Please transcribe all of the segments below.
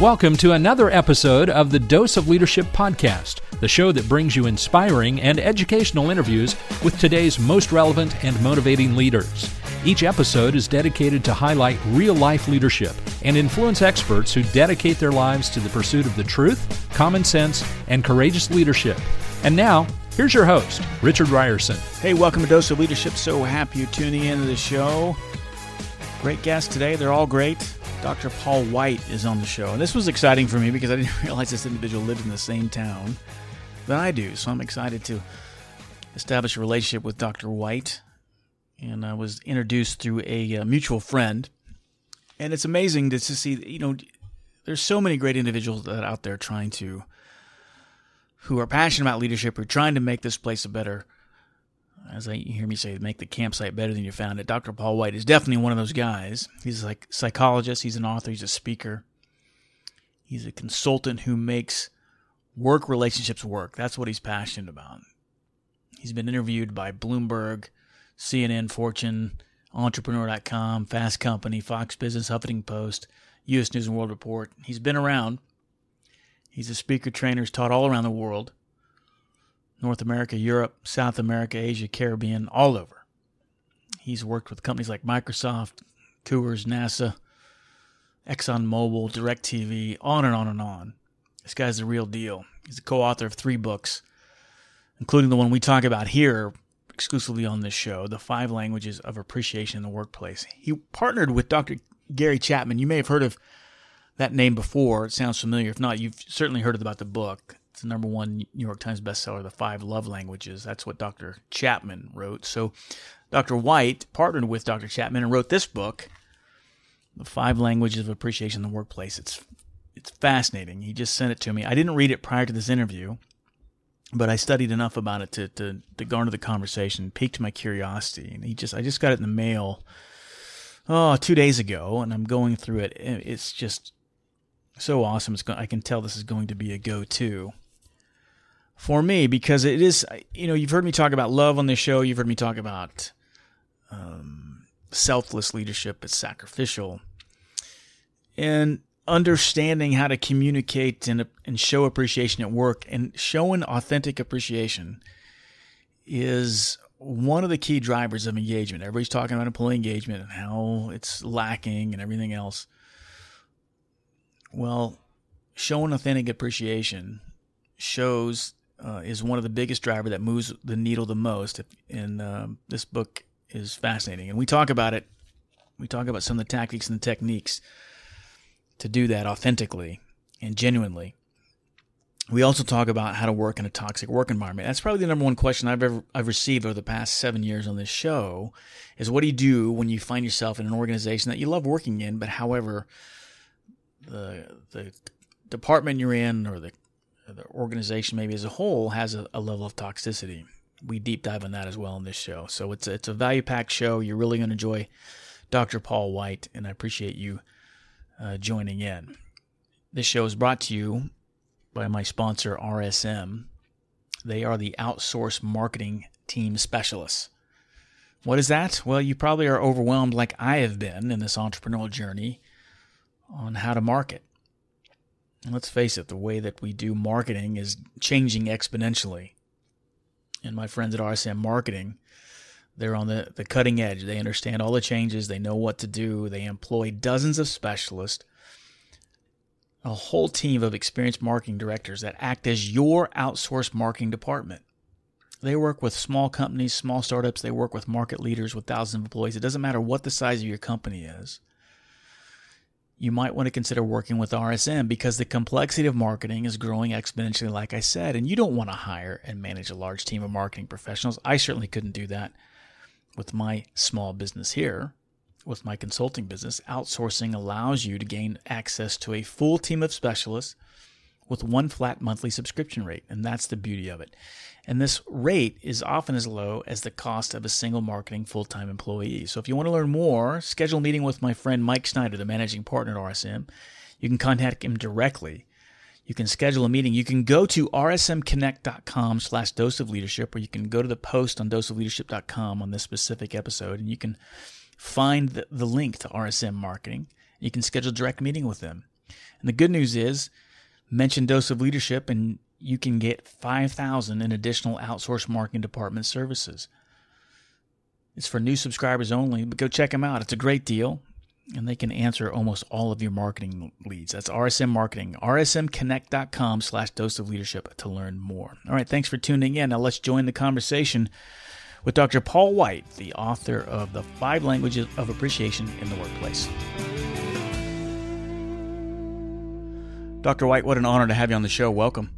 Welcome to another episode of the Dose of Leadership podcast, the show that brings you inspiring and educational interviews with today's most relevant and motivating leaders. Each episode is dedicated to highlight real life leadership and influence experts who dedicate their lives to the pursuit of the truth, common sense, and courageous leadership. And now, here's your host, Richard Rierson. Hey, welcome to Dose of Leadership. So happy you're tuning into the show. Great guests today. They're all great. Dr. Paul White is on the show. And this was exciting for me because I didn't realize this individual lived in the same town that I do. So I'm excited to establish a relationship with Dr. White. And I was introduced through a uh, mutual friend. And it's amazing to, to see, you know, there's so many great individuals that out there trying to, who are passionate about leadership, who are trying to make this place a better as I hear me say, make the campsite better than you found it. Dr. Paul White is definitely one of those guys. He's like psychologist, he's an author, he's a speaker. He's a consultant who makes work relationships work. That's what he's passionate about. He's been interviewed by Bloomberg, CNN, Fortune, Entrepreneur.com, Fast Company, Fox Business, Huffington Post, U.S. News and World Report. He's been around. He's a speaker trainer, he's taught all around the world. North America, Europe, South America, Asia, Caribbean, all over. He's worked with companies like Microsoft, Coors, NASA, ExxonMobil, DirecTV, on and on and on. This guy's the real deal. He's a co author of three books, including the one we talk about here exclusively on this show The Five Languages of Appreciation in the Workplace. He partnered with Dr. Gary Chapman. You may have heard of that name before. It sounds familiar. If not, you've certainly heard about the book. The number one New York Times bestseller, The Five Love Languages. That's what Dr. Chapman wrote. So Dr. White partnered with Dr. Chapman and wrote this book, The Five Languages of Appreciation in the Workplace. It's it's fascinating. He just sent it to me. I didn't read it prior to this interview, but I studied enough about it to, to, to garner the conversation, piqued my curiosity. And he just I just got it in the mail oh, two days ago, and I'm going through it. It's just so awesome. It's I can tell this is going to be a go-to for me because it is you know you've heard me talk about love on this show. You've heard me talk about um, selfless leadership. It's sacrificial. And understanding how to communicate and, and show appreciation at work and showing authentic appreciation is one of the key drivers of engagement. Everybody's talking about employee engagement and how it's lacking and everything else. Well showing authentic appreciation shows uh, is one of the biggest driver that moves the needle the most. And um, this book is fascinating, and we talk about it. We talk about some of the tactics and the techniques to do that authentically and genuinely. We also talk about how to work in a toxic work environment. That's probably the number one question I've ever I've received over the past seven years on this show is what do you do when you find yourself in an organization that you love working in, but however the the department you're in or the the organization maybe as a whole has a, a, level of toxicity. We deep dive on that as well in this show. So it's a, it's a value packed show. You're really going to enjoy Dr. Paul White, and I appreciate you uh, joining in. This show is brought to you by my sponsor RSM. They are the outsource marketing team specialists. What is that? Well, you probably are overwhelmed like I have been in this entrepreneurial journey on how to market let's face it, the way that we do marketing is changing exponentially. And my friends at RSM Marketing, they're on the, the cutting edge. They understand all the changes, they know what to do. They employ dozens of specialists, a whole team of experienced marketing directors that act as your outsourced marketing department. They work with small companies, small startups, they work with market leaders with thousands of employees. It doesn't matter what the size of your company is you might want to consider working with RSM because the complexity of marketing is growing exponentially, like I said, and you don't want to hire and manage a large team of marketing professionals. I certainly couldn't do that. with my small business here, with my consulting business, outsourcing allows you to gain access to a full team of specialists with one flat monthly subscription rate. And that's the beauty of it. And this rate is often as low as the cost of a single marketing full time employee. So if you want to learn more, schedule a meeting with my friend Mike Snyder, the managing partner at RSM. You can contact him directly. You can schedule a meeting. You can go to rsmconnect.com slash dose of leadership, or you can go to the post on doseofleadership.com on this specific episode, and you can find the, the link to RSM marketing. You can schedule a direct meeting with them. And the good news is, mention dose of leadership and you can get 5000 in additional outsourced marketing department services it's for new subscribers only but go check them out it's a great deal and they can answer almost all of your marketing leads that's rsm marketing rsmconnect.com slash dose of leadership to learn more all right thanks for tuning in now let's join the conversation with dr paul white the author of the five languages of appreciation in the workplace Dr. White, what an honor to have you on the show. Welcome.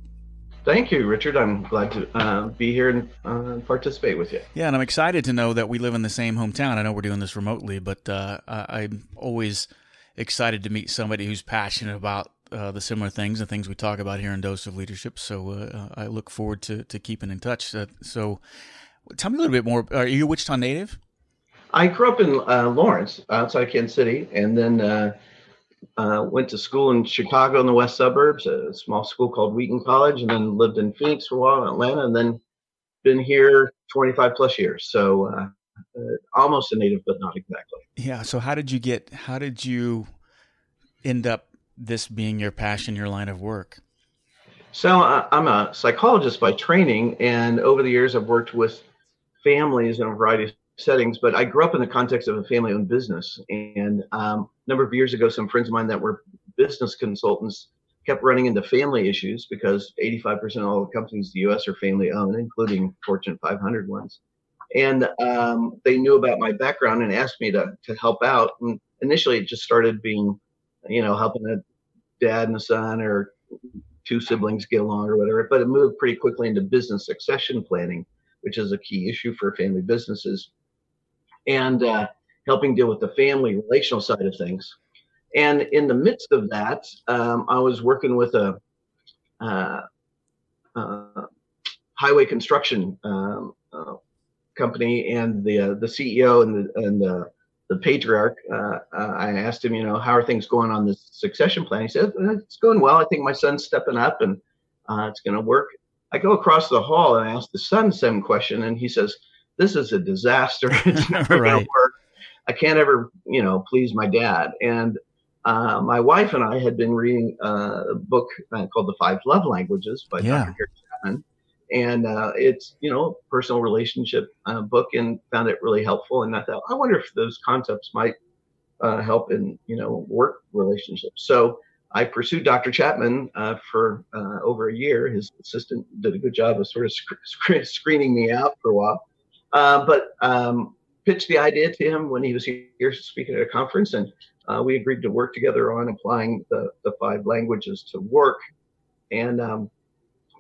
Thank you, Richard. I'm glad to uh, be here and uh, participate with you. Yeah, and I'm excited to know that we live in the same hometown. I know we're doing this remotely, but uh, I'm always excited to meet somebody who's passionate about uh, the similar things and things we talk about here in Dose of Leadership. So uh, I look forward to, to keeping in touch. Uh, so tell me a little bit more. Are you a Wichita native? I grew up in Lawrence, outside Kansas City, and then uh, went to school in Chicago in the west suburbs, a small school called Wheaton College, and then lived in Phoenix for a while, in Atlanta, and then been here 25 plus years. So uh, uh, almost a native, but not exactly. Yeah. So how did you get? How did you end up this being your passion, your line of work? So uh, I'm a psychologist by training, and over the years I've worked with families in a variety of settings, but I grew up in the context of a family owned business. And um, a number of years ago, some friends of mine that were business consultants kept running into family issues because 85% of all the companies in the US are family owned, including Fortune 500 ones. And um, they knew about my background and asked me to, to help out. And initially, it just started being, you know, helping a dad and a son or two siblings get along or whatever. But it moved pretty quickly into business succession planning, which is a key issue for family businesses and uh, helping deal with the family relational side of things. And in the midst of that, um, I was working with a uh, uh, highway construction um, uh, company, and the uh, the CEO and the and the, the patriarch. Uh, I asked him, you know, how are things going on this succession plan? He said, it's going well. I think my son's stepping up, and it's going to work. I go across the hall and I ask the son the same question, and he says, this is a disaster. It's never right. going to work. I can't ever, you know, please my dad. And uh, my wife and I had been reading uh, a book uh, called The Five Love Languages by yeah. Dr. Gary Chapman. And uh, it's, you know, personal relationship uh, book and found it really helpful. And I thought, I wonder if those concepts might uh, help in, you know, work relationships. So I pursued Dr. Chapman for over a year. His assistant did a good job of sort of sc- sc- screening me out for a while. Uh, but um, pitched the idea to him when he was here speaking at a conference, and uh, we agreed to work together on applying the, the five languages to work, and um,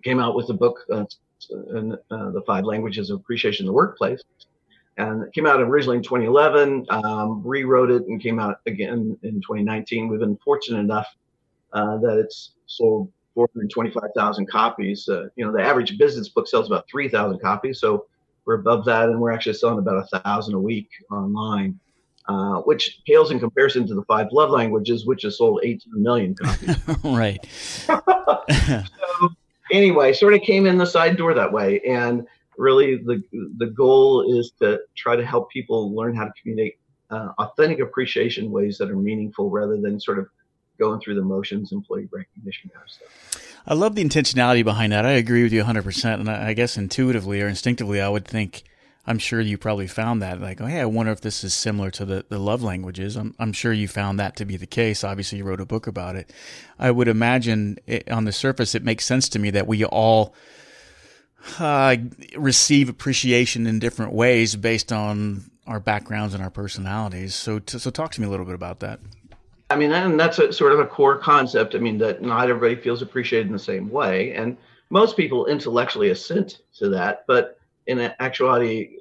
came out with a book, uh, uh, the five languages of appreciation in the workplace. And it came out originally in 2011, um, rewrote it, and came out again in 2019. We've been fortunate enough uh, that it's sold 425,000 copies. Uh, you know, the average business book sells about 3,000 copies, so we're above that, and we're actually selling about a thousand a week online, uh, which pales in comparison to the five love languages, which has sold 18 million copies. right. so, anyway, sort of came in the side door that way, and really the the goal is to try to help people learn how to communicate uh, authentic appreciation ways that are meaningful, rather than sort of going through the motions, employee recognition kind of stuff. I love the intentionality behind that. I agree with you 100%. And I guess intuitively or instinctively, I would think, I'm sure you probably found that. Like, oh, hey, I wonder if this is similar to the, the love languages. I'm, I'm sure you found that to be the case. Obviously, you wrote a book about it. I would imagine it, on the surface, it makes sense to me that we all uh, receive appreciation in different ways based on our backgrounds and our personalities. So, so talk to me a little bit about that. I mean, and that's a sort of a core concept. I mean, that not everybody feels appreciated in the same way, and most people intellectually assent to that, but in actuality,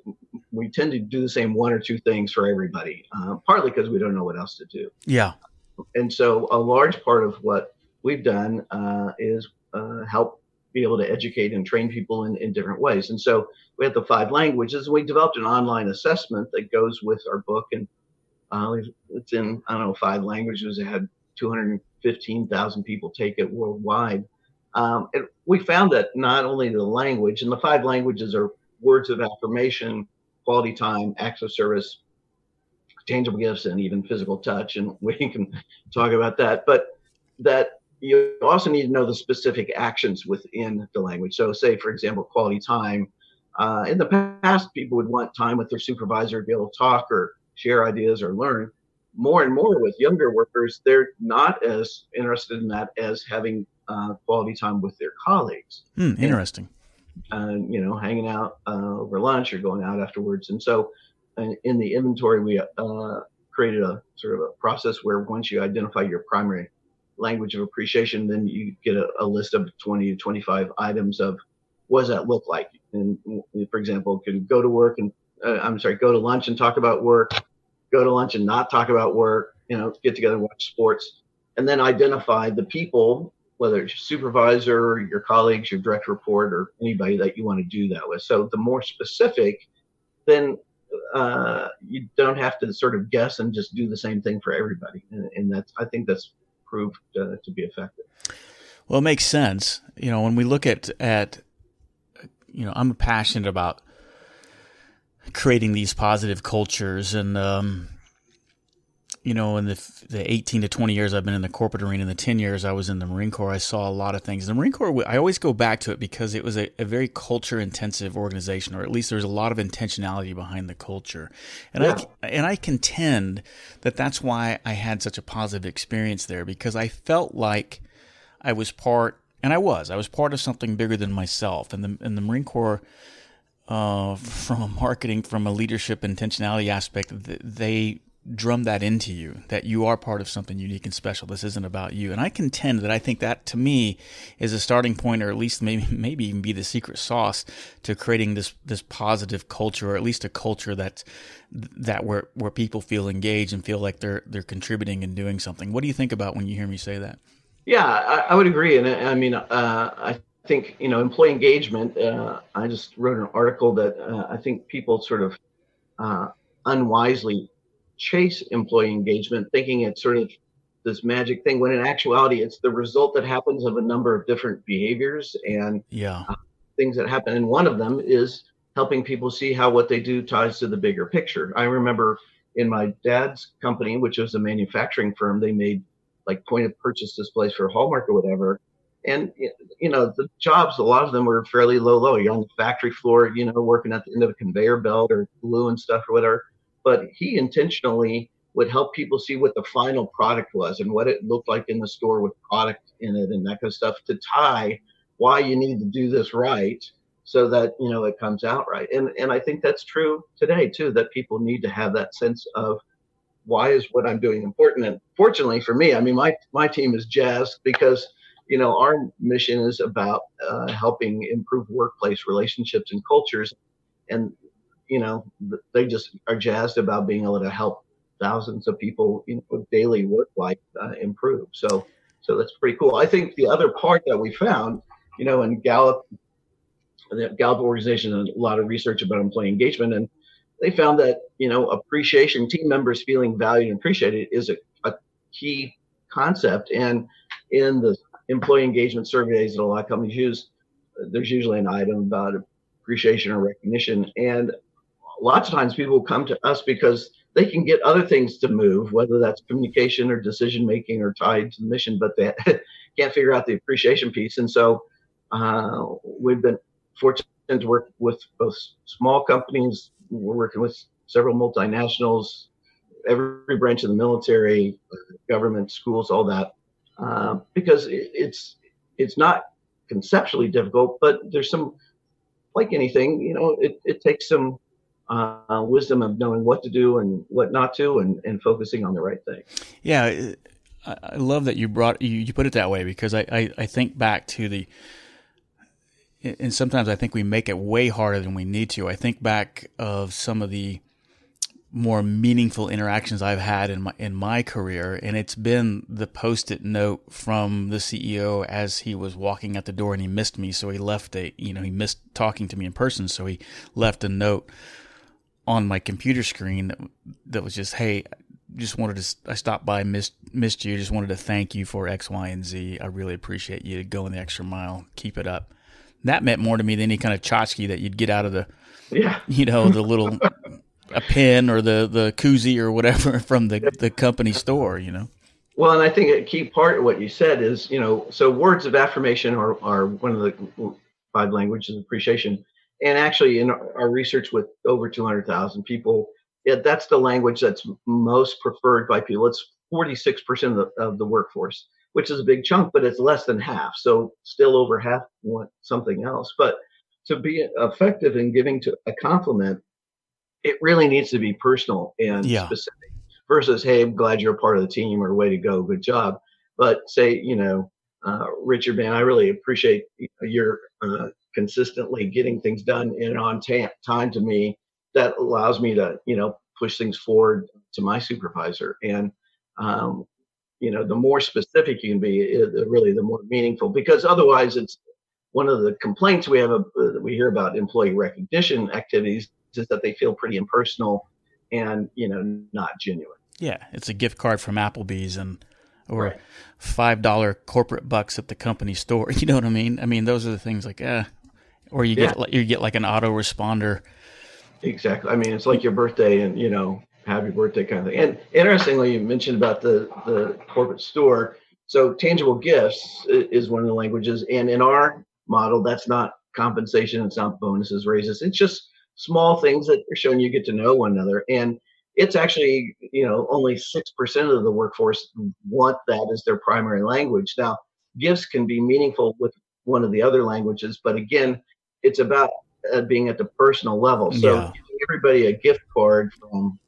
we tend to do the same one or two things for everybody, uh, partly because we don't know what else to do. Yeah. And so a large part of what we've done uh, is uh, help be able to educate and train people in, in different ways. And so we have the five languages. And we developed an online assessment that goes with our book, and uh, it's in I don't know five languages. It had 215,000 people take it worldwide. Um, and we found that not only the language, and the five languages are words of affirmation, quality time, acts of service, tangible gifts, and even physical touch. And we can talk about that. But that you also need to know the specific actions within the language. So, say, for example, quality time. Uh, in the past, people would want time with their supervisor to be able to talk or share ideas or learn. More and more with younger workers, they're not as interested in that as having uh, quality time with their colleagues. Hmm, interesting. And, uh, you know, hanging out uh, over lunch or going out afterwards. And so, uh, in the inventory, we uh, created a sort of a process where once you identify your primary language of appreciation, then you get a, a list of 20 to 25 items of what does that look like? And for example, can go to work and uh, I'm sorry, go to lunch and talk about work, go to lunch and not talk about work, you know, get together and watch sports, and then identify the people, whether it's your supervisor, your colleagues, your direct report, or anybody that you want to do that with. So the more specific, then uh, you don't have to sort of guess and just do the same thing for everybody. And, and that's, I think that's proved uh, to be effective. Well, it makes sense. You know, when we look at at you know, I'm passionate about creating these positive cultures and um, you know in the the 18 to 20 years I've been in the corporate arena, in the 10 years I was in the Marine Corps, I saw a lot of things. The Marine Corps, I always go back to it because it was a, a very culture intensive organization, or at least there's a lot of intentionality behind the culture. And yeah. I and I contend that that's why I had such a positive experience there because I felt like I was part, and I was, I was part of something bigger than myself. And the and the Marine Corps. Uh, from a marketing, from a leadership intentionality aspect, they drum that into you that you are part of something unique and special. This isn't about you. And I contend that I think that to me is a starting point, or at least maybe maybe even be the secret sauce to creating this this positive culture, or at least a culture that that where where people feel engaged and feel like they're they're contributing and doing something. What do you think about when you hear me say that? Yeah, I, I would agree, and I mean, uh, I think you know employee engagement. Uh, I just wrote an article that uh, I think people sort of uh, unwisely chase employee engagement, thinking it's sort of this magic thing, when in actuality, it's the result that happens of a number of different behaviors and yeah. Uh, things that happen. And one of them is helping people see how what they do ties to the bigger picture. I remember in my dad's company, which was a manufacturing firm, they made like point of purchase displays for Hallmark or whatever. And you know the jobs, a lot of them were fairly low, low. You're on the factory floor, you know, working at the end of a conveyor belt or glue and stuff or whatever. But he intentionally would help people see what the final product was and what it looked like in the store with product in it and that kind of stuff to tie why you need to do this right so that you know it comes out right. And and i think that's true today too that people need to have that sense of why is what i'm doing important? And fortunately for me i mean my my team is jazzed because you know our mission is about uh, helping improve workplace relationships and cultures and you know, they just are jazzed about being able to help thousands of people, you know, daily work life uh, improve. So, so that's pretty cool. I think the other part that we found, you know, in Gallup, the Gallup organization a lot of research about employee engagement, and they found that you know appreciation, team members feeling valued and appreciated, is a, a key concept. And in the employee engagement surveys that a lot of companies use, there's usually an item about appreciation or recognition. And lots of times people come to us because they can get other things to move, whether that's communication or decision making or tied to the mission, but they can't figure out the appreciation piece. And so uh, we've been fortunate to work with both small companies. We're working with several multinationals, every branch of the military, government, schools, all that, uh, because it's it's not conceptually difficult, but there's some like anything, you know, it, it takes some uh, wisdom of knowing what to do and what not to, and, and focusing on the right thing. Yeah, I love that you brought you, you put it that way because I, I, I think back to the and sometimes I think we make it way harder than we need to. I think back of some of the more meaningful interactions I've had in my in my career, and it's been the post-it note from the CEO as he was walking out the door and he missed me, so he left a you know he missed talking to me in person, so he left a note on my computer screen that, that was just hey just wanted to I stopped by missed missed you just wanted to thank you for X Y and Z. I really appreciate you going the extra mile. Keep it up. That meant more to me than any kind of tchotchke that you'd get out of the yeah. you know the little a pen or the the koozie or whatever from the the company store you know well and I think a key part of what you said is you know so words of affirmation are are one of the five languages of appreciation and actually in our research with over 200,000 people yeah, that's the language that's most preferred by people. It's 46% of the, of the workforce, which is a big chunk, but it's less than half. So still over half want something else. But to be effective in giving to a compliment, it really needs to be personal and yeah. specific versus, hey, I'm glad you're a part of the team or way to go, good job. But say, you know, uh, Richard, man, I really appreciate your uh, consistently getting things done and on ta- time to me that allows me to you know push things forward to my supervisor and um, you know the more specific you can be it, really the more meaningful because otherwise it's one of the complaints we have uh, we hear about employee recognition activities is that they feel pretty impersonal and you know not genuine yeah it's a gift card from applebee's and or right. five dollar corporate bucks at the company store you know what i mean i mean those are the things like eh or you yeah. get you get like an autoresponder Exactly. I mean, it's like your birthday and, you know, happy birthday kind of thing. And interestingly, you mentioned about the, the corporate store. So tangible gifts is one of the languages. And in our model, that's not compensation. It's not bonuses, raises. It's just small things that are showing you get to know one another. And it's actually, you know, only 6% of the workforce want that as their primary language. Now, gifts can be meaningful with one of the other languages, but again, it's about uh, being at the personal level. So yeah. everybody a gift card from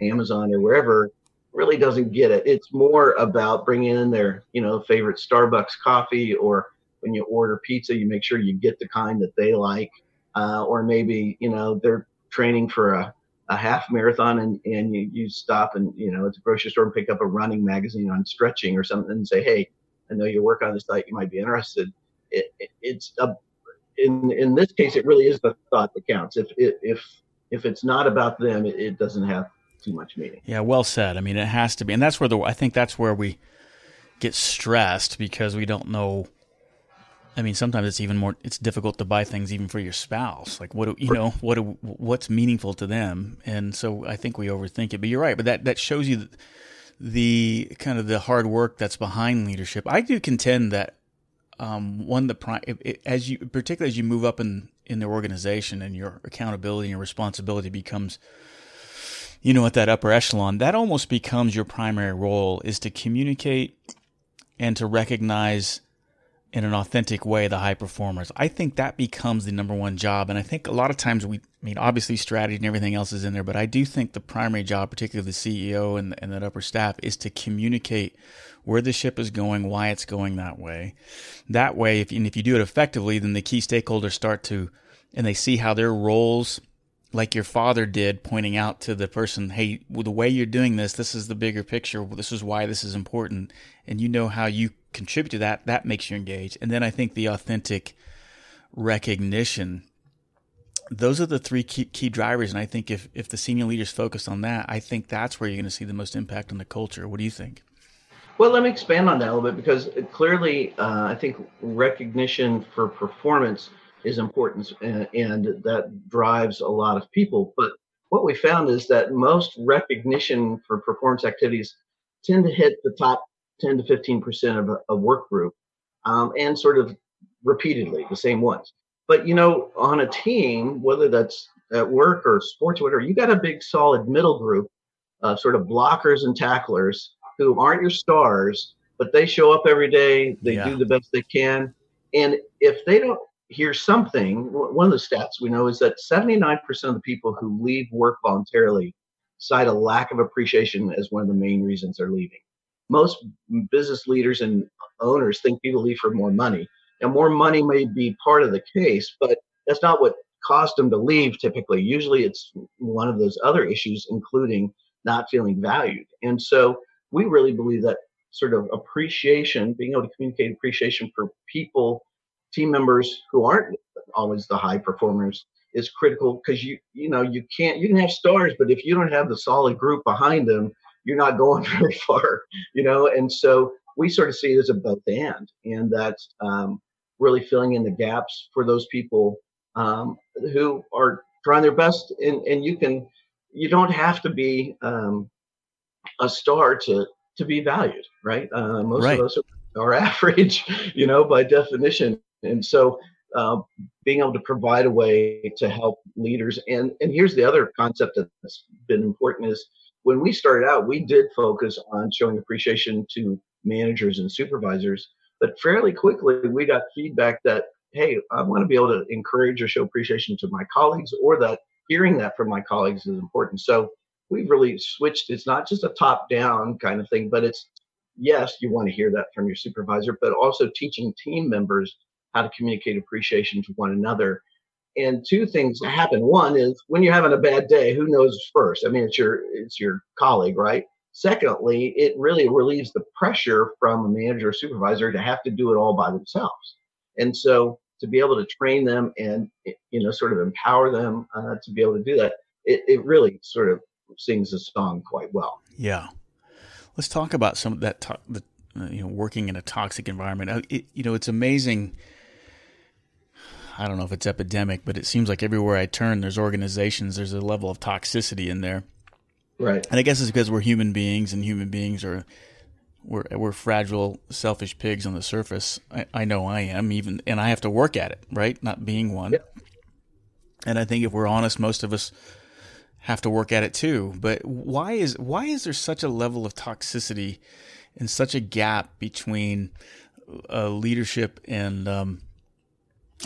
Amazon or wherever really doesn't get it. It's more about bringing in their, you know, favorite Starbucks coffee or when you order pizza, you make sure you get the kind that they like. Uh, or maybe, you know, they're training for a, a half marathon and, and you, you stop and, you know, at the grocery store and pick up a running magazine on stretching or something and say, Hey, I know you work on this site. You might be interested. It, it, it's a in in this case, it really is the thought that counts. If if if it's not about them, it, it doesn't have too much meaning. Yeah, well said. I mean, it has to be, and that's where the I think that's where we get stressed because we don't know. I mean, sometimes it's even more. It's difficult to buy things even for your spouse. Like, what do you know? What do, what's meaningful to them? And so I think we overthink it. But you're right. But that that shows you the, the kind of the hard work that's behind leadership. I do contend that um, one the prime as you particularly as you move up in in the organization and your accountability and your responsibility becomes you know at that upper echelon that almost becomes your primary role is to communicate and to recognize in an authentic way the high performers i think that becomes the number one job and i think a lot of times we I mean, obviously strategy and everything else is in there, but I do think the primary job, particularly the CEO and, and that upper staff, is to communicate where the ship is going, why it's going that way. That way, if, and if you do it effectively, then the key stakeholders start to, and they see how their roles, like your father did, pointing out to the person, hey, well, the way you're doing this, this is the bigger picture. This is why this is important. And you know how you contribute to that. That makes you engage. And then I think the authentic recognition those are the three key, key drivers. And I think if, if the senior leaders focus on that, I think that's where you're going to see the most impact on the culture. What do you think? Well, let me expand on that a little bit because clearly, uh, I think recognition for performance is important and, and, that drives a lot of people. But what we found is that most recognition for performance activities tend to hit the top 10 to 15% of a, a work group um, and sort of repeatedly the same ones. But, you know, on a team, whether that's at work or sports, or whatever, you got a big solid middle group of sort of blockers and tacklers who aren't your stars, but they show up every day. They yeah. do the best they can. And if they don't hear something, one of the stats we know is that 79% of the people who leave work voluntarily cite a lack of appreciation as one of the main reasons they're leaving. Most business leaders and owners think people leave for more money. and more money may be part of the case, but that's not what caused them to leave typically. Usually it's one of those other issues, including not feeling valued. And so we really believe that sort of appreciation, being able to communicate appreciation for people, team members who aren't always the high performers is critical because you you know you can't you can have stars but if you don't have the solid group behind them you're not going very far you know? And so we sort of see it as a both and and that um, really filling in the gaps for those people um, who are trying their best and, and you can you don't have to be um, a star to to be valued right? Uh, most right. of us are, are, average you know by definition and so uh, being able to provide a way to help leaders and and here's the other concept that's been important is when we started out we did focus on showing appreciation to managers and supervisors but fairly quickly we got feedback that hey, I want to be able to encourage or show appreciation to my colleagues, or that hearing that from my colleagues is important. So we've really switched. It's not just a top down kind of thing, but it's yes, you want to hear that from your supervisor, but also teaching team members how to communicate appreciation to one another. And two things happen. One is when you're having a bad day, who knows first? I mean, it's your it's your colleague, right? Secondly, it really relieves the pressure from a manager or supervisor to have to do it all by themselves. And so to be able to train them and you know sort of empower them uh, to be able to do that it, it really sort of sings the song quite well yeah let's talk about some of that to- the, uh, you know working in a toxic environment uh, it, you know it's amazing i don't know if it's epidemic but it seems like everywhere i turn there's organizations there's a level of toxicity in there right and i guess it's because we're human beings and human beings are we're we're fragile, selfish pigs on the surface. I, I know I am even, and I have to work at it, right? Not being one. Yep. And I think if we're honest, most of us have to work at it too. But why is why is there such a level of toxicity and such a gap between uh, leadership and um,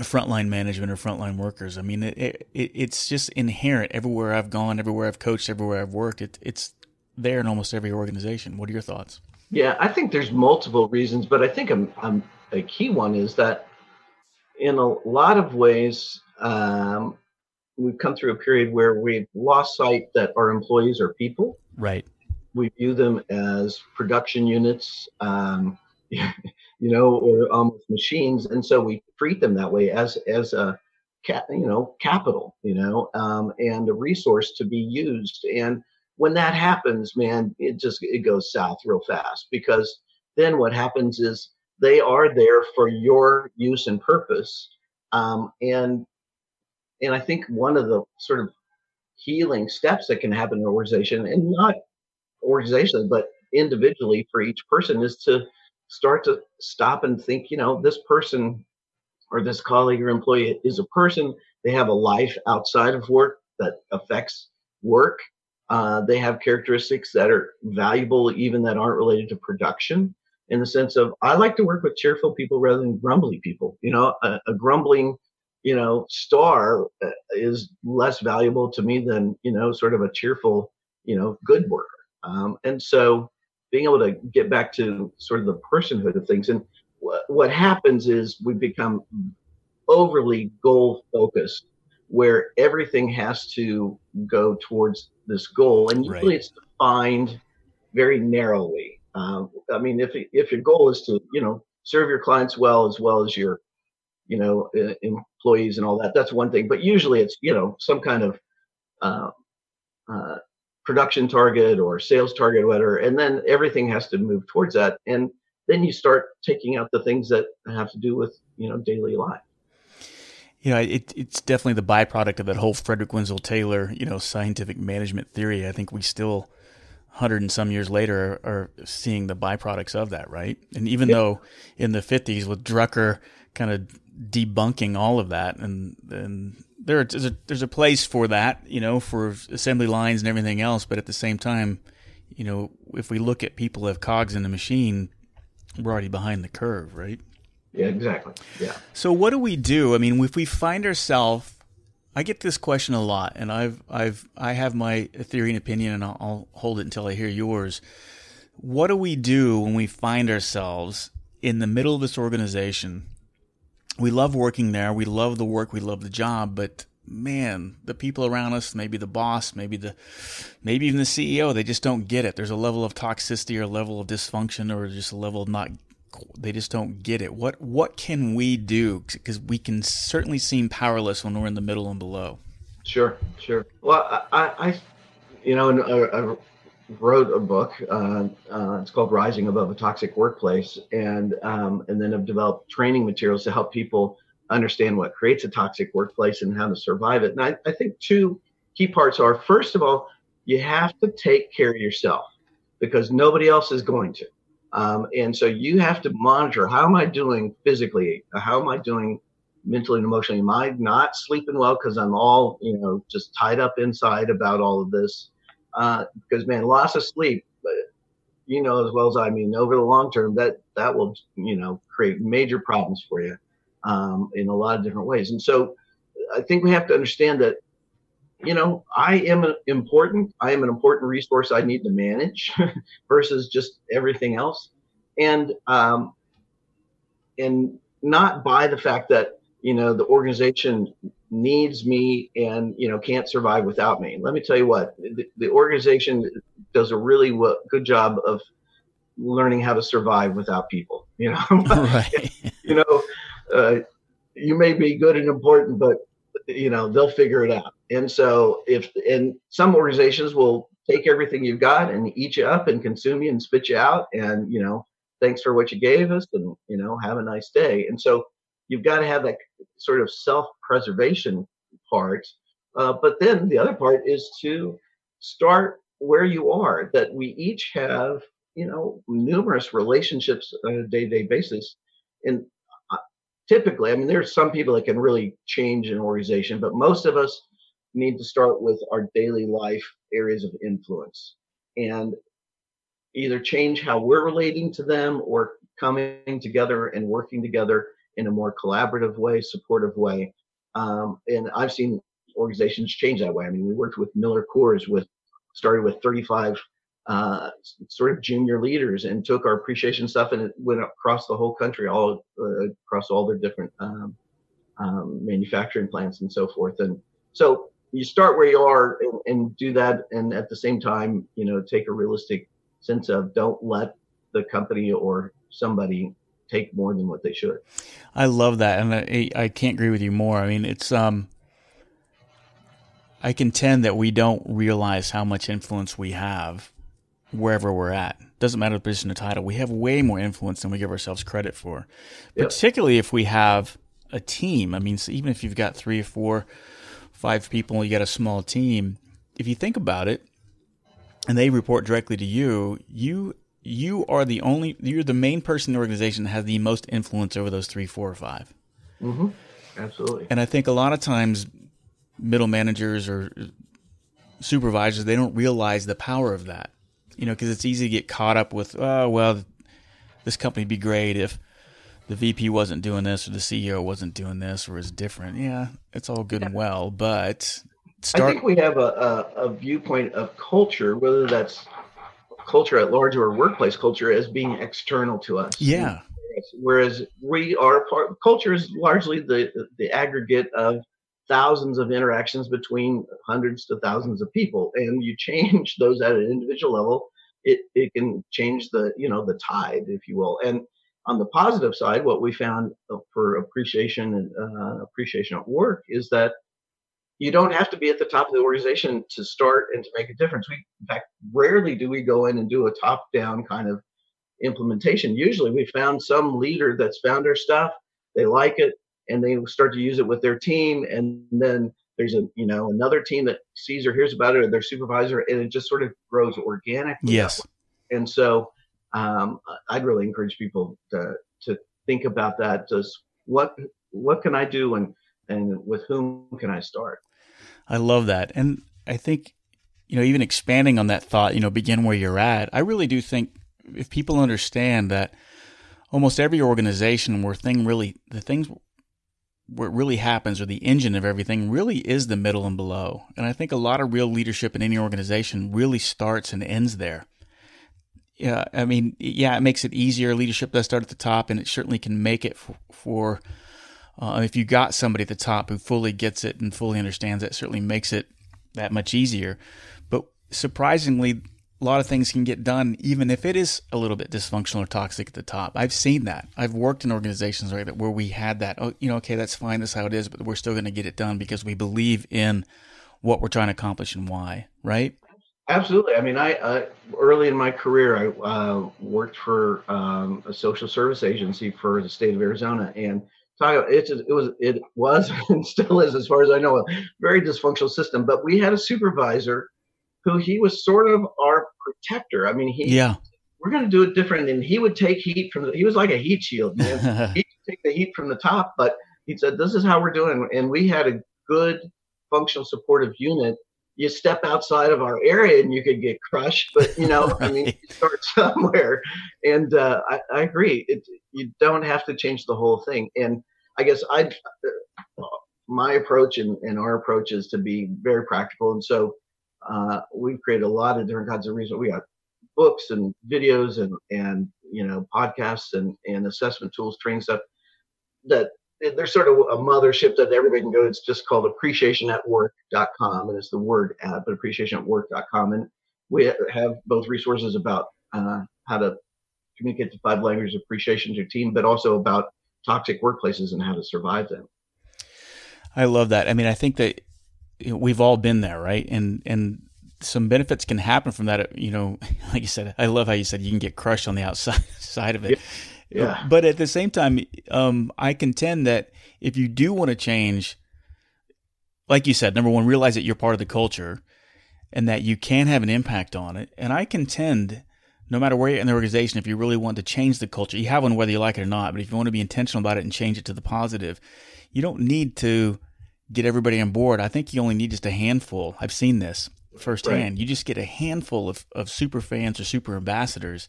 frontline management or frontline workers? I mean, it, it, it's just inherent everywhere I've gone, everywhere I've coached, everywhere I've worked. It, it's there in almost every organization. What are your thoughts? Yeah, I think there's multiple reasons, but I think a, a, a key one is that in a lot of ways, um, we've come through a period where we've lost sight that our employees are people. Right. We view them as production units, um, you know, or almost machines, and so we treat them that way as as a you know capital, you know, um, and a resource to be used. And when that happens, man, it just it goes south real fast because then what happens is they are there for your use and purpose, um, and and I think one of the sort of healing steps that can happen in an organization, and not organizationally, but individually for each person, is to start to stop and think, you know, this person or this colleague or employee is a person. They have a life outside of work that affects work uh, they have characteristics that are valuable, even that aren't related to production. In the sense of, I like to work with cheerful people rather than grumbly people. You know, a, a grumbling, you know, star uh, is less valuable to me than you know, sort of a cheerful, you know, good worker. Um, and so, being able to get back to sort of the personhood of things, and what, what happens is we become overly goal focused where everything has to go towards this goal, and usually right. it's defined very narrowly. Um, I mean, if if your goal is to you know serve your clients well as well as your you know uh, employees and all that, that's one thing. But usually it's you know some kind of uh, uh, production target or sales target, whatever, and then everything has to move towards that. And then you start taking out the things that have to do with you know daily life you know, it, it's definitely the byproduct of that whole Frederick Winslow Taylor, you know, scientific management theory. I think we still, hundred and some years later, are, are, seeing the byproducts of that, right? And even though in the fifties with Drucker kind of debunking all of that, and and there there's a, there's a place for that, you know, for assembly lines and everything else. But at the same time, you know, if we look at people have cogs in the machine, we're already behind the curve, right? Yeah, exactly. Yeah. So what do we do? I mean, if we find ourselves, I get this question a lot, and I've I've I have my theory and opinion, and I'll, I'll hold it until I hear yours. What do we do when we find ourselves in the middle of this organization, we love working there. We love the work. We love the job. But man, the people around us, maybe the boss, maybe the, maybe even the CEO, they just don't get it. There's a level of toxicity or a level of dysfunction or just a level of not, they just don't get it. What, what can we do? Because we can certainly seem powerless when we're in the middle and below. Sure, sure. Well, I, I you know, wrote a book. Uh, uh, it's called Rising Above a Toxic Workplace, and um, and then I've developed training materials to help people understand what creates a toxic workplace and how to survive it. And I, I think two key parts are first of all, you have to take care of yourself because nobody else is going to. Um, and so you have to monitor how am I doing physically? How am I doing mentally and emotionally? Am I not sleeping well because I'm all, you know, just tied up inside about all of this? Uh, because man, loss of sleep, you know as well as I mean, over the long term, that that will, you know, create major problems for you um, in a lot of different ways. And so I think we have to understand that, you know, I am important. I am an important resource I need to manage versus just everything else. And, um, and not by the fact that, you know, the organization needs me and, you know, can't survive without me. Let me tell you what, the, the organization does a really w- good job of learning how to survive without people, you know, right. you know, uh, you may be good and important, but you know they'll figure it out. And so if and some organizations will take everything you've got and eat you up and consume you and spit you out, and you know thanks for what you gave us, and you know have a nice day. And so you've got to have that sort of self-preservation part. Uh, but then the other part is to start where you are. That we each have you know numerous relationships on a day-to-day basis and typically, I mean, there's some people that can really change an organization, but most of us need to start with our daily life areas of influence and either change how we're relating to them or coming together and working together in a more collaborative way, supportive way. Um, and I've seen organizations change that way. I mean, we worked with Miller Coors with started with 35 uh, sort of junior leaders and took our appreciation stuff and it went across the whole country, all uh, across all their different um, um, manufacturing plants and so forth. And so you start where you are and, and, do that, and at the same time, you know, take a realistic sense of don't let the company or somebody take more than what they should. I love that, and I, I can't agree with you more. I mean, it's um. I contend that we don't realize how much influence we have wherever we're at. Doesn't matter the position or title. We have way more influence than we give ourselves credit for. Yep. Particularly if we have a team. I mean, so even if you've got three or four, five people, you got a small team. If you think about it, and they report directly to you, you you are the only you're the main person in the organization that has the most influence over those three, four, or 5 mm-hmm. Absolutely. And I think a lot of times middle managers or supervisors they don't realize the power of that you know, because it's easy to get caught up with, oh, well, this company would be great if the VP wasn't doing this or the CEO wasn't doing this or is different. Yeah, it's all good yeah. and well, but start- I think we have a, a, a viewpoint of culture, whether that's culture at large or workplace culture, as being external to us. Yeah. Whereas we are part, culture is largely the the aggregate of thousands of interactions between hundreds to thousands of people and you change those at an individual level it, it can change the you know the tide if you will and on the positive side what we found for appreciation and uh, appreciation at work is that you don't have to be at the top of the organization to start and to make a difference. We in fact rarely do we go in and do a top down kind of implementation. Usually we found some leader that's found our stuff they like it and they start to use it with their team and then there's a you know another team that sees or hears about it or their supervisor and it just sort of grows organically. Yes. And so um, i'd really encourage people to to think about that. Just what what can i do and and with whom can i start i love that and i think you know even expanding on that thought you know begin where you're at i really do think if people understand that almost every organization where thing really the things what really happens or the engine of everything really is the middle and below. And I think a lot of real leadership in any organization really starts and ends there. Yeah, I mean, yeah, it makes it easier. Leadership does start at the top, and it certainly can make it for, for Uh, if you got somebody at the top who fully gets it and fully understands it, certainly makes it that much easier. But surprisingly, a lot of things can get done even if it is a little bit dysfunctional or toxic at the top. I've seen that. I've worked in organizations that where we had that. Oh, you know, okay, that's fine. That's how it is, but we're still going to get it done because we believe in what we're trying to accomplish and why. Right? Absolutely. I mean, I uh, early in my career, I uh, worked for um, a social service agency for the state of Arizona, and it's it was it was and still is, as far as I know, a very dysfunctional system. But we had a supervisor who he was sort of our protector. I mean, he yeah. We're going to do it different, and he would take heat from the. He was like a heat shield. Man. He'd take the heat from the top, but he said, "This is how we're doing," and we had a good, functional, supportive unit. You step outside of our area, and you could get crushed. But you know, right. I mean, you start somewhere, and uh, I, I, agree. It, you don't have to change the whole thing. And I guess I, uh, my approach and, and our approach is to be very practical, and so uh, we've created a lot of different kinds of resources. We got books and videos and and you know podcasts and and assessment tools, training stuff that there's sort of a mothership that everybody can go. It's just called appreciationatwork.com, and it's the word at, but appreciationatwork.com. And we have both resources about uh, how to communicate the five languages of appreciation to your team, but also about toxic workplaces and how to survive them. I love that. I mean, I think that we've all been there, right? And and some benefits can happen from that. You know, like you said, I love how you said you can get crushed on the outside side of it. Yeah. Yeah. But at the same time, um, I contend that if you do want to change, like you said, number one, realize that you're part of the culture and that you can have an impact on it. And I contend, no matter where you're in the organization, if you really want to change the culture, you have one whether you like it or not. But if you want to be intentional about it and change it to the positive, you don't need to get everybody on board. I think you only need just a handful. I've seen this firsthand. Right. You just get a handful of, of super fans or super ambassadors,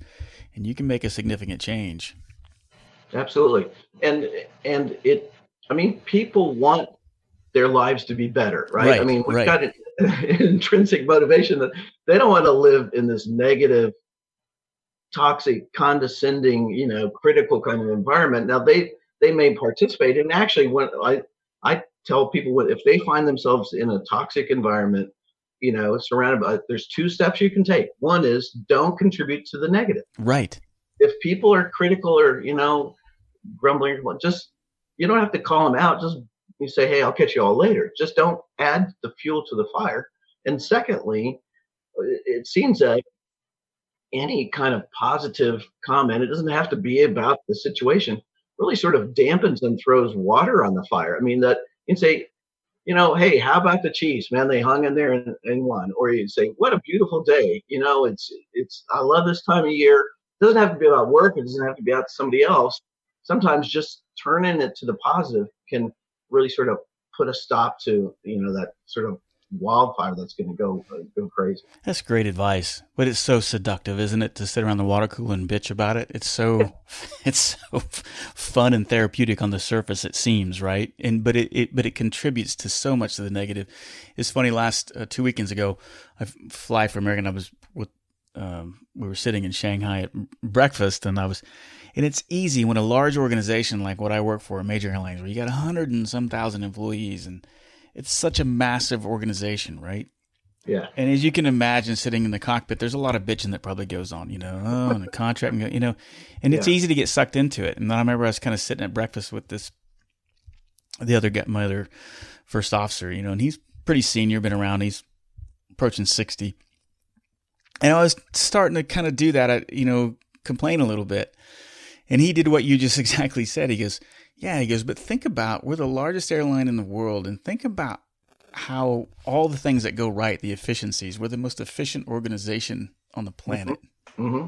and you can make a significant change. Absolutely, and and it. I mean, people want their lives to be better, right? right I mean, we've right. got an intrinsic motivation that they don't want to live in this negative, toxic, condescending, you know, critical kind of environment. Now they they may participate, and actually, when I I tell people what if they find themselves in a toxic environment, you know, surrounded by there's two steps you can take. One is don't contribute to the negative. Right. If people are critical or, you know, grumbling, just you don't have to call them out. Just you say, hey, I'll catch you all later. Just don't add the fuel to the fire. And secondly, it seems that any kind of positive comment, it doesn't have to be about the situation, really sort of dampens and throws water on the fire. I mean, that you can say, you know, hey, how about the Chiefs, man? They hung in there and, and won. Or you say, what a beautiful day. You know, it's it's I love this time of year. It doesn't have to be about work. It doesn't have to be about somebody else. Sometimes just turning it to the positive can really sort of put a stop to you know that sort of wildfire that's going to go uh, go crazy. That's great advice, but it's so seductive, isn't it, to sit around the water cooler and bitch about it? It's so it's so fun and therapeutic on the surface. It seems right, and but it, it but it contributes to so much of the negative. It's funny. Last uh, two weekends ago, I fly for American. I was with um, we were sitting in Shanghai at breakfast, and I was. And it's easy when a large organization like what I work for, a major airlines, where you got a hundred and some thousand employees, and it's such a massive organization, right? Yeah. And as you can imagine, sitting in the cockpit, there's a lot of bitching that probably goes on, you know, oh, and the contract, you know, and it's yeah. easy to get sucked into it. And then I remember I was kind of sitting at breakfast with this, the other guy, my other first officer, you know, and he's pretty senior, been around, he's approaching 60. And I was starting to kind of do that, you know, complain a little bit. And he did what you just exactly said. He goes, yeah, he goes, but think about we're the largest airline in the world, and think about how all the things that go right, the efficiencies, we're the most efficient organization on the planet. Mm-hmm. Mm-hmm.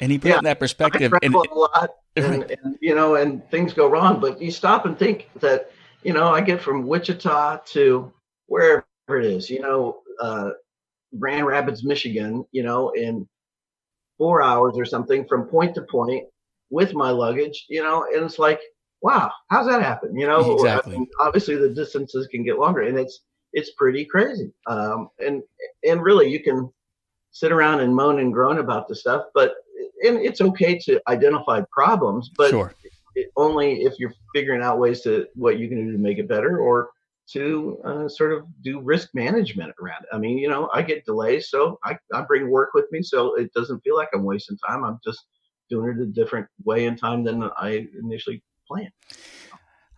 And he put yeah, it in that perspective. And, and, and, you know, and things go wrong, but you stop and think that, you know, I get from Wichita to wherever it is, you know, uh, Grand Rapids, Michigan, you know, in four hours or something from point to point with my luggage, you know, and it's like wow, how's that happen? You know, exactly. I mean, obviously the distances can get longer, and it's it's pretty crazy. Um, and and really, you can sit around and moan and groan about the stuff, but and it's okay to identify problems, but sure. it, only if you're figuring out ways to what you can do to make it better or to uh, sort of do risk management around it. I mean, you know, I get delays, so I, I bring work with me, so it doesn't feel like I'm wasting time. I'm just doing it a different way in time than I initially planned.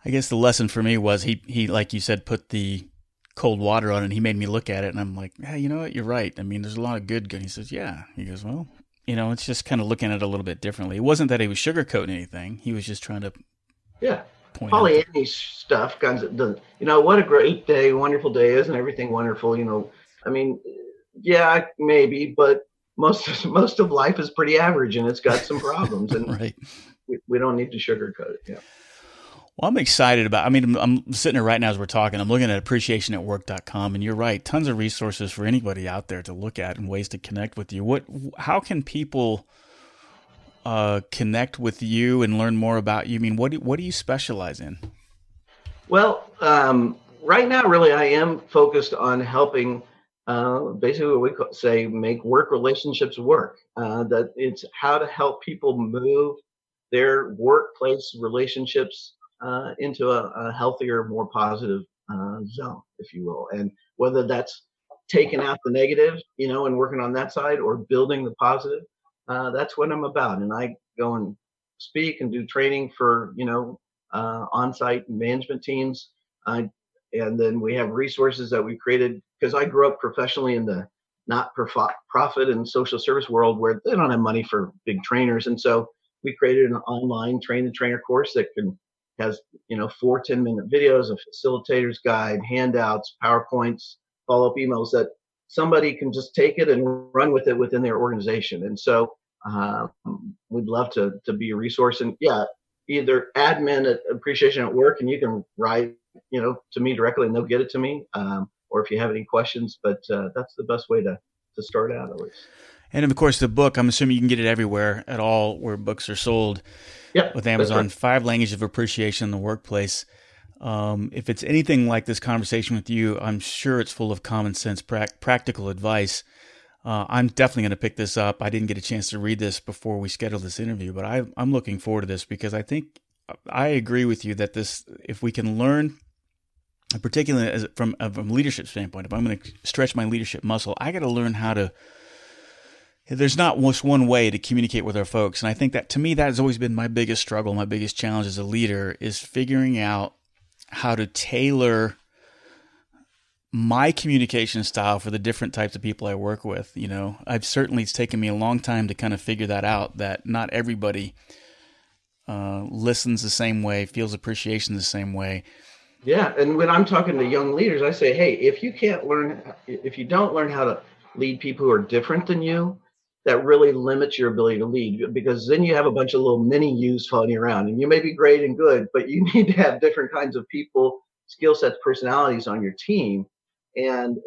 I guess the lesson for me was he he like you said put the cold water on and he made me look at it and I'm like, hey, you know what? You're right. I mean, there's a lot of good. Good. He says, yeah. He goes, well, you know, it's just kind of looking at it a little bit differently. It wasn't that he was sugarcoating anything. He was just trying to yeah point Pollyanny stuff guns the you know what a great day, wonderful day, isn't everything wonderful? You know, I mean, yeah, maybe, but most most of life is pretty average and it's got some problems, and right. we, we don't need to sugarcoat it. Yeah. Well, I'm excited about. I mean, I'm, I'm, sitting here right now as we're talking. I'm looking at appreciationatwork.com, and you're right. Tons of resources for anybody out there to look at and ways to connect with you. What? How can people uh, connect with you and learn more about you? I mean, what do, what do you specialize in? Well, um, right now, really, I am focused on helping. Uh, basically, what we say make work relationships work. Uh, that it's how to help people move their workplace relationships uh, into a, a, healthier, more positive uh, zone, if you will. And whether that's taking out the negative, you know, and working on that side, or building the positive, uh, that's what I'm about. And I go and speak and do training for, you know, uh, on-site management teams. and then we have resources that we created because I grew up professionally in the not profit and social service world where they don't have money for big trainers. And so we created an online train the trainer course that can has you know four 10 minute videos, a facilitator's guide, handouts, PowerPoints, follow up emails that somebody can just take it and run with it within their organization. And so uh, we'd love to to be a resource. And yeah, either admin at appreciation at work, and you can write you know to me directly, and they'll get it to me. Um, or if you have any questions, but uh, that's the best way to to start out at least. And of course, the book, I'm assuming you can get it everywhere at all where books are sold. Yep, with Amazon, right. Five Languages of Appreciation in the Workplace. Um, if it's anything like this conversation with you, I'm sure it's full of common sense, pra- practical advice. Uh, I'm definitely going to pick this up. I didn't get a chance to read this before we scheduled this interview, but I, I'm looking forward to this because I think I agree with you that this, if we can learn, particularly as, from, from a leadership standpoint, if I'm going to stretch my leadership muscle, I got to learn how to there's not just one way to communicate with our folks. And I think that to me, that has always been my biggest struggle, my biggest challenge as a leader is figuring out how to tailor my communication style for the different types of people I work with. You know, I've certainly, it's taken me a long time to kind of figure that out, that not everybody uh, listens the same way, feels appreciation the same way. Yeah. And when I'm talking to young leaders, I say, hey, if you can't learn, if you don't learn how to lead people who are different than you, that really limits your ability to lead because then you have a bunch of little mini yous floating around and you may be great and good, but you need to have different kinds of people, skill sets, personalities on your team. And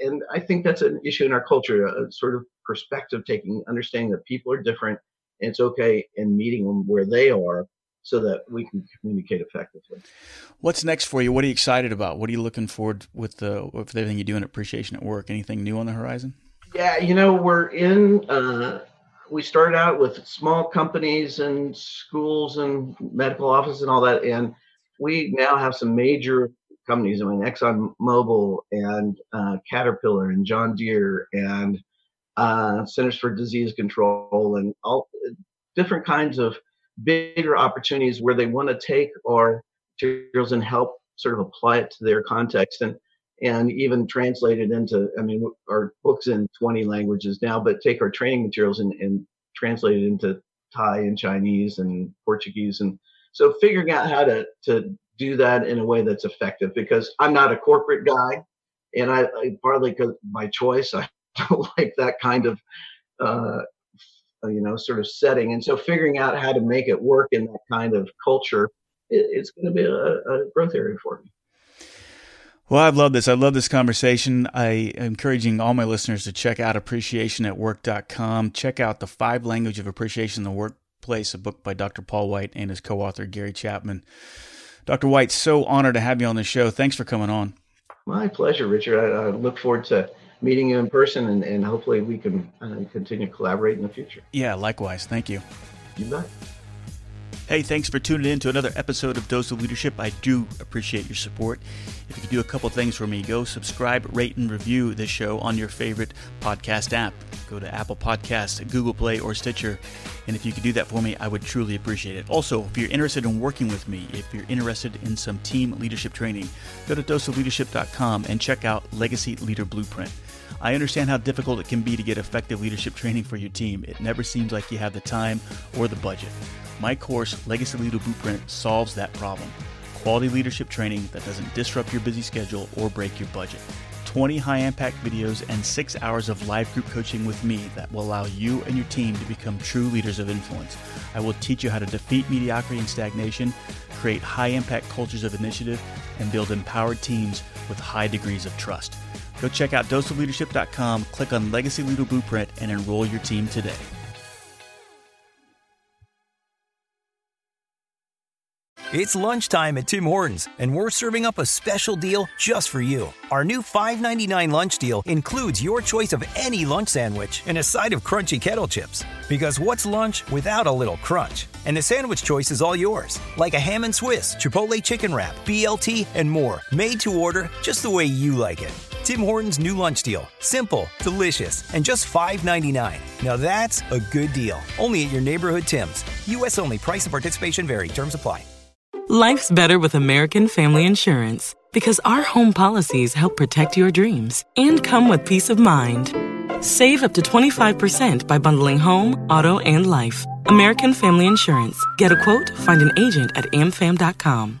and I think that's an issue in our culture, a sort of perspective taking, understanding that people are different and it's okay in meeting them where they are so that we can communicate effectively. What's next for you? What are you excited about? What are you looking forward with the with everything you do in appreciation at work? Anything new on the horizon? Yeah, you know, we're in. Uh, we started out with small companies and schools and medical offices and all that, and we now have some major companies. I mean, Exxon Mobil and uh, Caterpillar and John Deere and uh, Centers for Disease Control and all different kinds of bigger opportunities where they want to take our materials and help sort of apply it to their context. And and even translate it into, I mean, our books in 20 languages now, but take our training materials and, and translate it into Thai and Chinese and Portuguese. And so figuring out how to, to do that in a way that's effective because I'm not a corporate guy and I, I partly because my choice, I don't like that kind of, uh, Uh, you know, sort of setting. And so figuring out how to make it work in that kind of culture, it, it's going to be a, a growth area for me. Well, I've loved this. I love this conversation. I am encouraging all my listeners to check out appreciationatwork.com. Check out The Five Language of Appreciation in the Workplace, a book by Dr. Paul White and his co-author Gary Chapman. Dr. White, so honored to have you on the show. Thanks for coming on. My pleasure, Richard. I, I look forward to meeting you in person and, and hopefully we can uh, continue to collaborate in the future. Yeah, likewise. Thank you. You bet. Hey, thanks for tuning in to another episode of Dose of Leadership. I do appreciate your support. If you could do a couple things for me, go subscribe, rate, and review this show on your favorite podcast app. Go to Apple Podcasts, Google Play, or Stitcher. And if you could do that for me, I would truly appreciate it. Also, if you're interested in working with me, if you're interested in some team leadership training, go to doseofleadership.com and check out Legacy Leader Blueprint. I understand how difficult it can be to get effective leadership training for your team. It never seems like you have the time or the budget. My course, Legacy Leader Blueprint, solves that problem. Quality leadership training that doesn't disrupt your busy schedule or break your budget. 20 high impact videos and six hours of live group coaching with me that will allow you and your team to become true leaders of influence. I will teach you how to defeat mediocrity and stagnation, create high impact cultures of initiative, and build empowered teams with high degrees of trust. Go check out doseofleadership.com, click on Legacy Leader Blueprint, and enroll your team today. It's lunchtime at Tim Hortons, and we're serving up a special deal just for you. Our new $5.99 lunch deal includes your choice of any lunch sandwich and a side of crunchy kettle chips. Because what's lunch without a little crunch? And the sandwich choice is all yours, like a ham and Swiss, Chipotle chicken wrap, BLT, and more, made to order just the way you like it. Tim Hortons' new lunch deal. Simple, delicious, and just $5.99. Now that's a good deal. Only at your neighborhood Tim's. U.S. only. Price and participation vary. Terms apply. Life's better with American Family Insurance because our home policies help protect your dreams and come with peace of mind. Save up to 25% by bundling home, auto, and life. American Family Insurance. Get a quote, find an agent at amfam.com.